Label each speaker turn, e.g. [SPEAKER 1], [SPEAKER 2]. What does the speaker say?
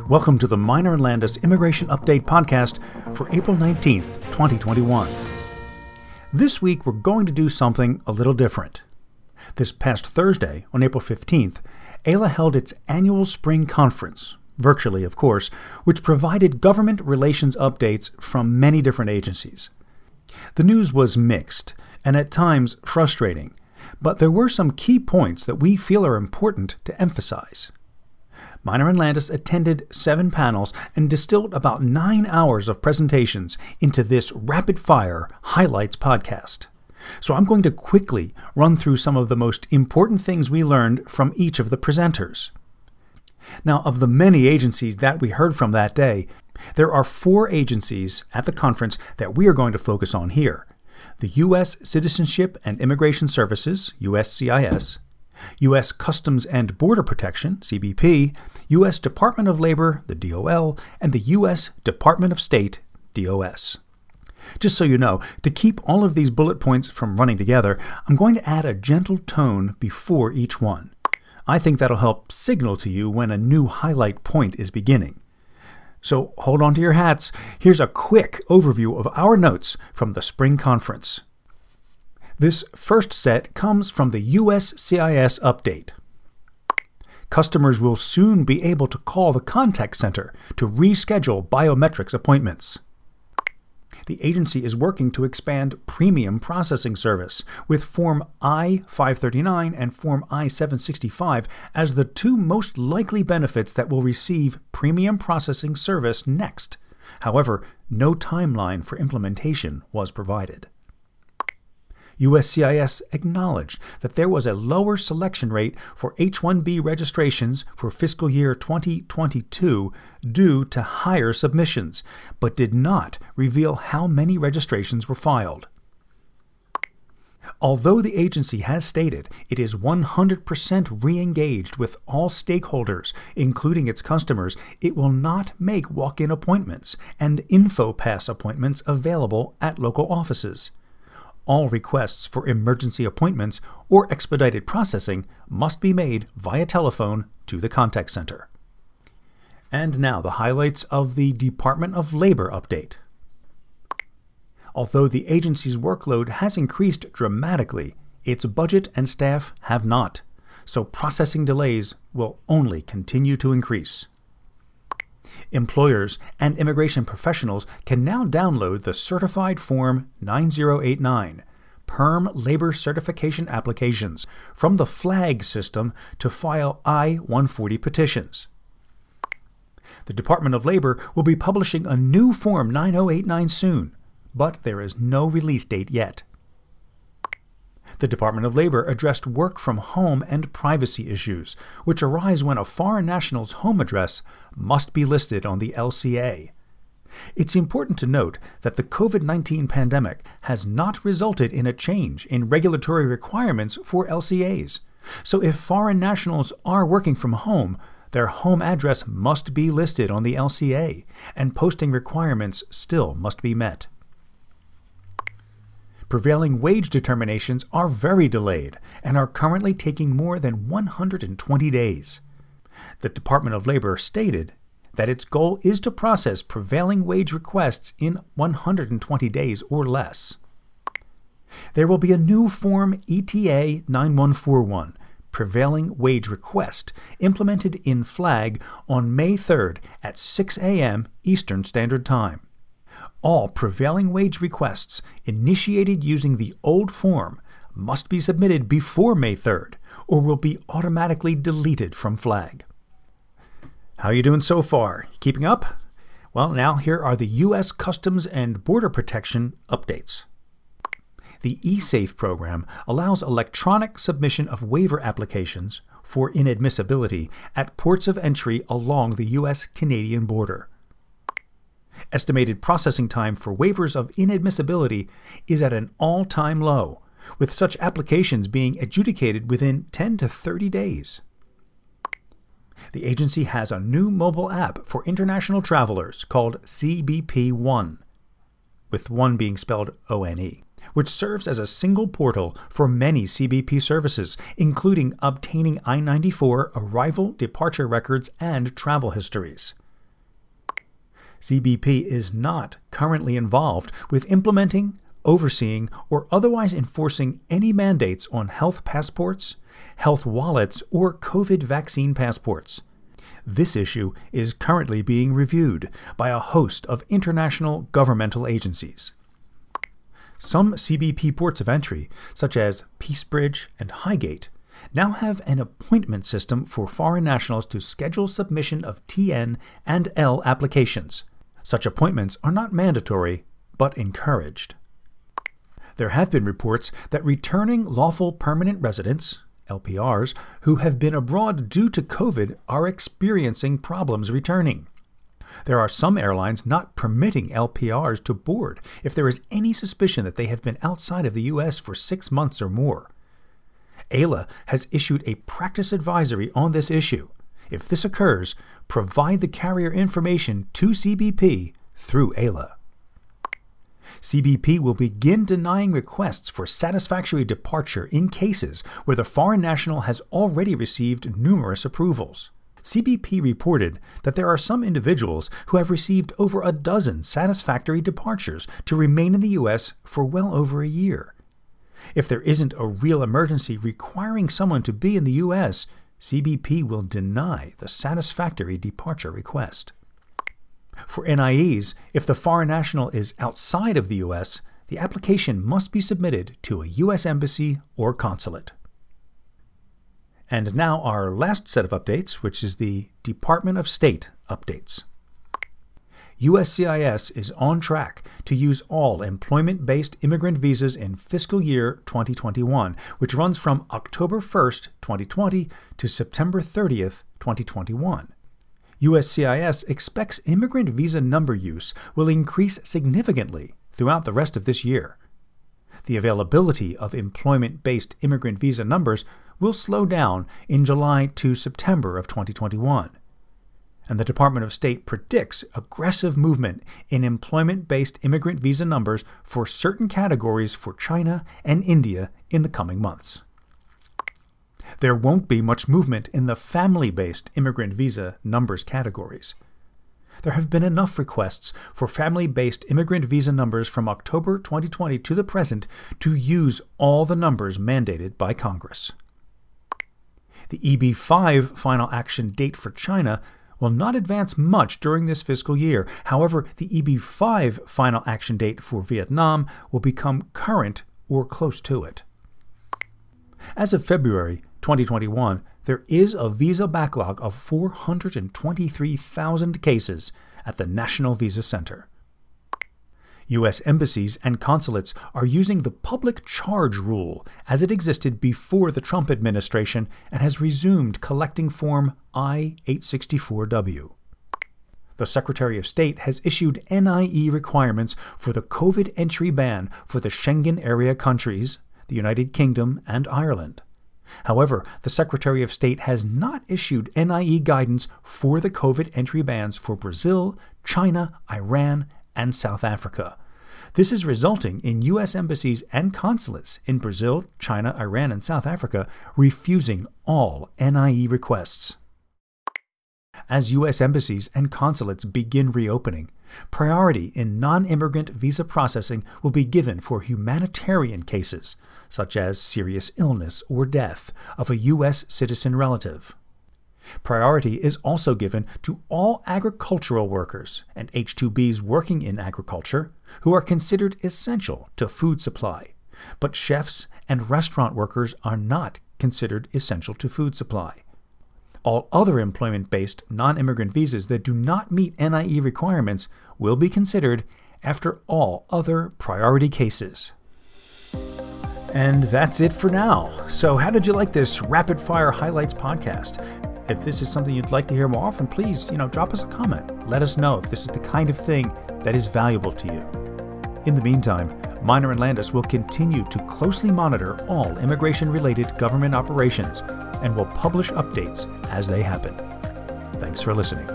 [SPEAKER 1] Welcome to the Minor and Landis Immigration Update podcast for April 19th, 2021. This week we're going to do something a little different. This past Thursday, on April 15th, AILA held its annual spring conference, virtually of course, which provided government relations updates from many different agencies. The news was mixed and at times frustrating, but there were some key points that we feel are important to emphasize. Minor and Landis attended seven panels and distilled about nine hours of presentations into this rapid fire highlights podcast. So I'm going to quickly run through some of the most important things we learned from each of the presenters. Now, of the many agencies that we heard from that day, there are four agencies at the conference that we are going to focus on here the U.S. Citizenship and Immigration Services, USCIS, U.S. Customs and Border Protection, CBP, U.S. Department of Labor, the DOL, and the U.S. Department of State, DOS. Just so you know, to keep all of these bullet points from running together, I'm going to add a gentle tone before each one. I think that'll help signal to you when a new highlight point is beginning. So hold on to your hats. Here's a quick overview of our notes from the spring conference. This first set comes from the USCIS update. Customers will soon be able to call the contact center to reschedule biometrics appointments. The agency is working to expand premium processing service, with Form I 539 and Form I 765 as the two most likely benefits that will receive premium processing service next. However, no timeline for implementation was provided. USCIS acknowledged that there was a lower selection rate for H 1B registrations for fiscal year 2022 due to higher submissions, but did not reveal how many registrations were filed. Although the agency has stated it is 100% re engaged with all stakeholders, including its customers, it will not make walk in appointments and InfoPass appointments available at local offices all requests for emergency appointments or expedited processing must be made via telephone to the contact center. And now the highlights of the Department of Labor update. Although the agency's workload has increased dramatically, its budget and staff have not, so processing delays will only continue to increase. Employers and immigration professionals can now download the Certified Form 9089 Perm Labor Certification Applications from the FLAG system to file I 140 petitions. The Department of Labor will be publishing a new Form 9089 soon, but there is no release date yet. The Department of Labor addressed work from home and privacy issues, which arise when a foreign national's home address must be listed on the LCA. It's important to note that the COVID 19 pandemic has not resulted in a change in regulatory requirements for LCAs. So if foreign nationals are working from home, their home address must be listed on the LCA, and posting requirements still must be met prevailing wage determinations are very delayed and are currently taking more than 120 days. The Department of Labor stated that its goal is to process prevailing wage requests in 120 days or less. There will be a new Form ETA 9141 prevailing wage request implemented in FLAG on May 3rd at 6 a.m. Eastern Standard Time all prevailing wage requests initiated using the old form must be submitted before May 3rd or will be automatically deleted from flag. How are you doing so far? Keeping up? Well, now here are the U.S. Customs and Border Protection updates. The eSafe program allows electronic submission of waiver applications for inadmissibility at ports of entry along the U.S. Canadian border. Estimated processing time for waivers of inadmissibility is at an all time low, with such applications being adjudicated within 10 to 30 days. The agency has a new mobile app for international travelers called CBP One, with one being spelled O N E, which serves as a single portal for many CBP services, including obtaining I 94 arrival, departure records, and travel histories. CBP is not currently involved with implementing, overseeing, or otherwise enforcing any mandates on health passports, health wallets, or COVID vaccine passports. This issue is currently being reviewed by a host of international governmental agencies. Some CBP ports of entry, such as Peacebridge and Highgate, now have an appointment system for foreign nationals to schedule submission of TN and L applications. Such appointments are not mandatory, but encouraged. There have been reports that returning lawful permanent residents, LPRs, who have been abroad due to COVID are experiencing problems returning. There are some airlines not permitting LPRs to board if there is any suspicion that they have been outside of the U.S. for six months or more. AILA has issued a practice advisory on this issue. If this occurs, provide the carrier information to CBP through AILA. CBP will begin denying requests for satisfactory departure in cases where the foreign national has already received numerous approvals. CBP reported that there are some individuals who have received over a dozen satisfactory departures to remain in the U.S. for well over a year. If there isn't a real emergency requiring someone to be in the U.S., CBP will deny the satisfactory departure request. For NIEs, if the foreign national is outside of the U.S., the application must be submitted to a U.S. embassy or consulate. And now our last set of updates, which is the Department of State updates. USCIS is on track to use all employment based immigrant visas in fiscal year 2021, which runs from October 1st, 2020 to September 30th, 2021. USCIS expects immigrant visa number use will increase significantly throughout the rest of this year. The availability of employment based immigrant visa numbers will slow down in July to September of 2021. And the Department of State predicts aggressive movement in employment based immigrant visa numbers for certain categories for China and India in the coming months there won't be much movement in the family based immigrant visa numbers categories. There have been enough requests for family based immigrant visa numbers from October 2020 to the present to use all the numbers mandated by Congress. The EB5 final action date for China will not advance much during this fiscal year. However, the EB5 final action date for Vietnam will become current or close to it. As of February, 2021, there is a visa backlog of 423,000 cases at the National Visa Center. U.S. embassies and consulates are using the public charge rule as it existed before the Trump administration and has resumed collecting Form I 864W. The Secretary of State has issued NIE requirements for the COVID entry ban for the Schengen area countries, the United Kingdom, and Ireland. However, the Secretary of State has not issued NIE guidance for the COVID entry bans for Brazil, China, Iran, and South Africa. This is resulting in U.S. embassies and consulates in Brazil, China, Iran, and South Africa refusing all NIE requests. As U.S. embassies and consulates begin reopening, priority in non immigrant visa processing will be given for humanitarian cases, such as serious illness or death of a U.S. citizen relative. Priority is also given to all agricultural workers and H 2Bs working in agriculture who are considered essential to food supply, but chefs and restaurant workers are not considered essential to food supply. All other employment based non immigrant visas that do not meet NIE requirements will be considered after all other priority cases. And that's it for now. So, how did you like this rapid fire highlights podcast? If this is something you'd like to hear more often, please, you know, drop us a comment. Let us know if this is the kind of thing that is valuable to you. In the meantime, Minor and Landis will continue to closely monitor all immigration related government operations and will publish updates as they happen. Thanks for listening.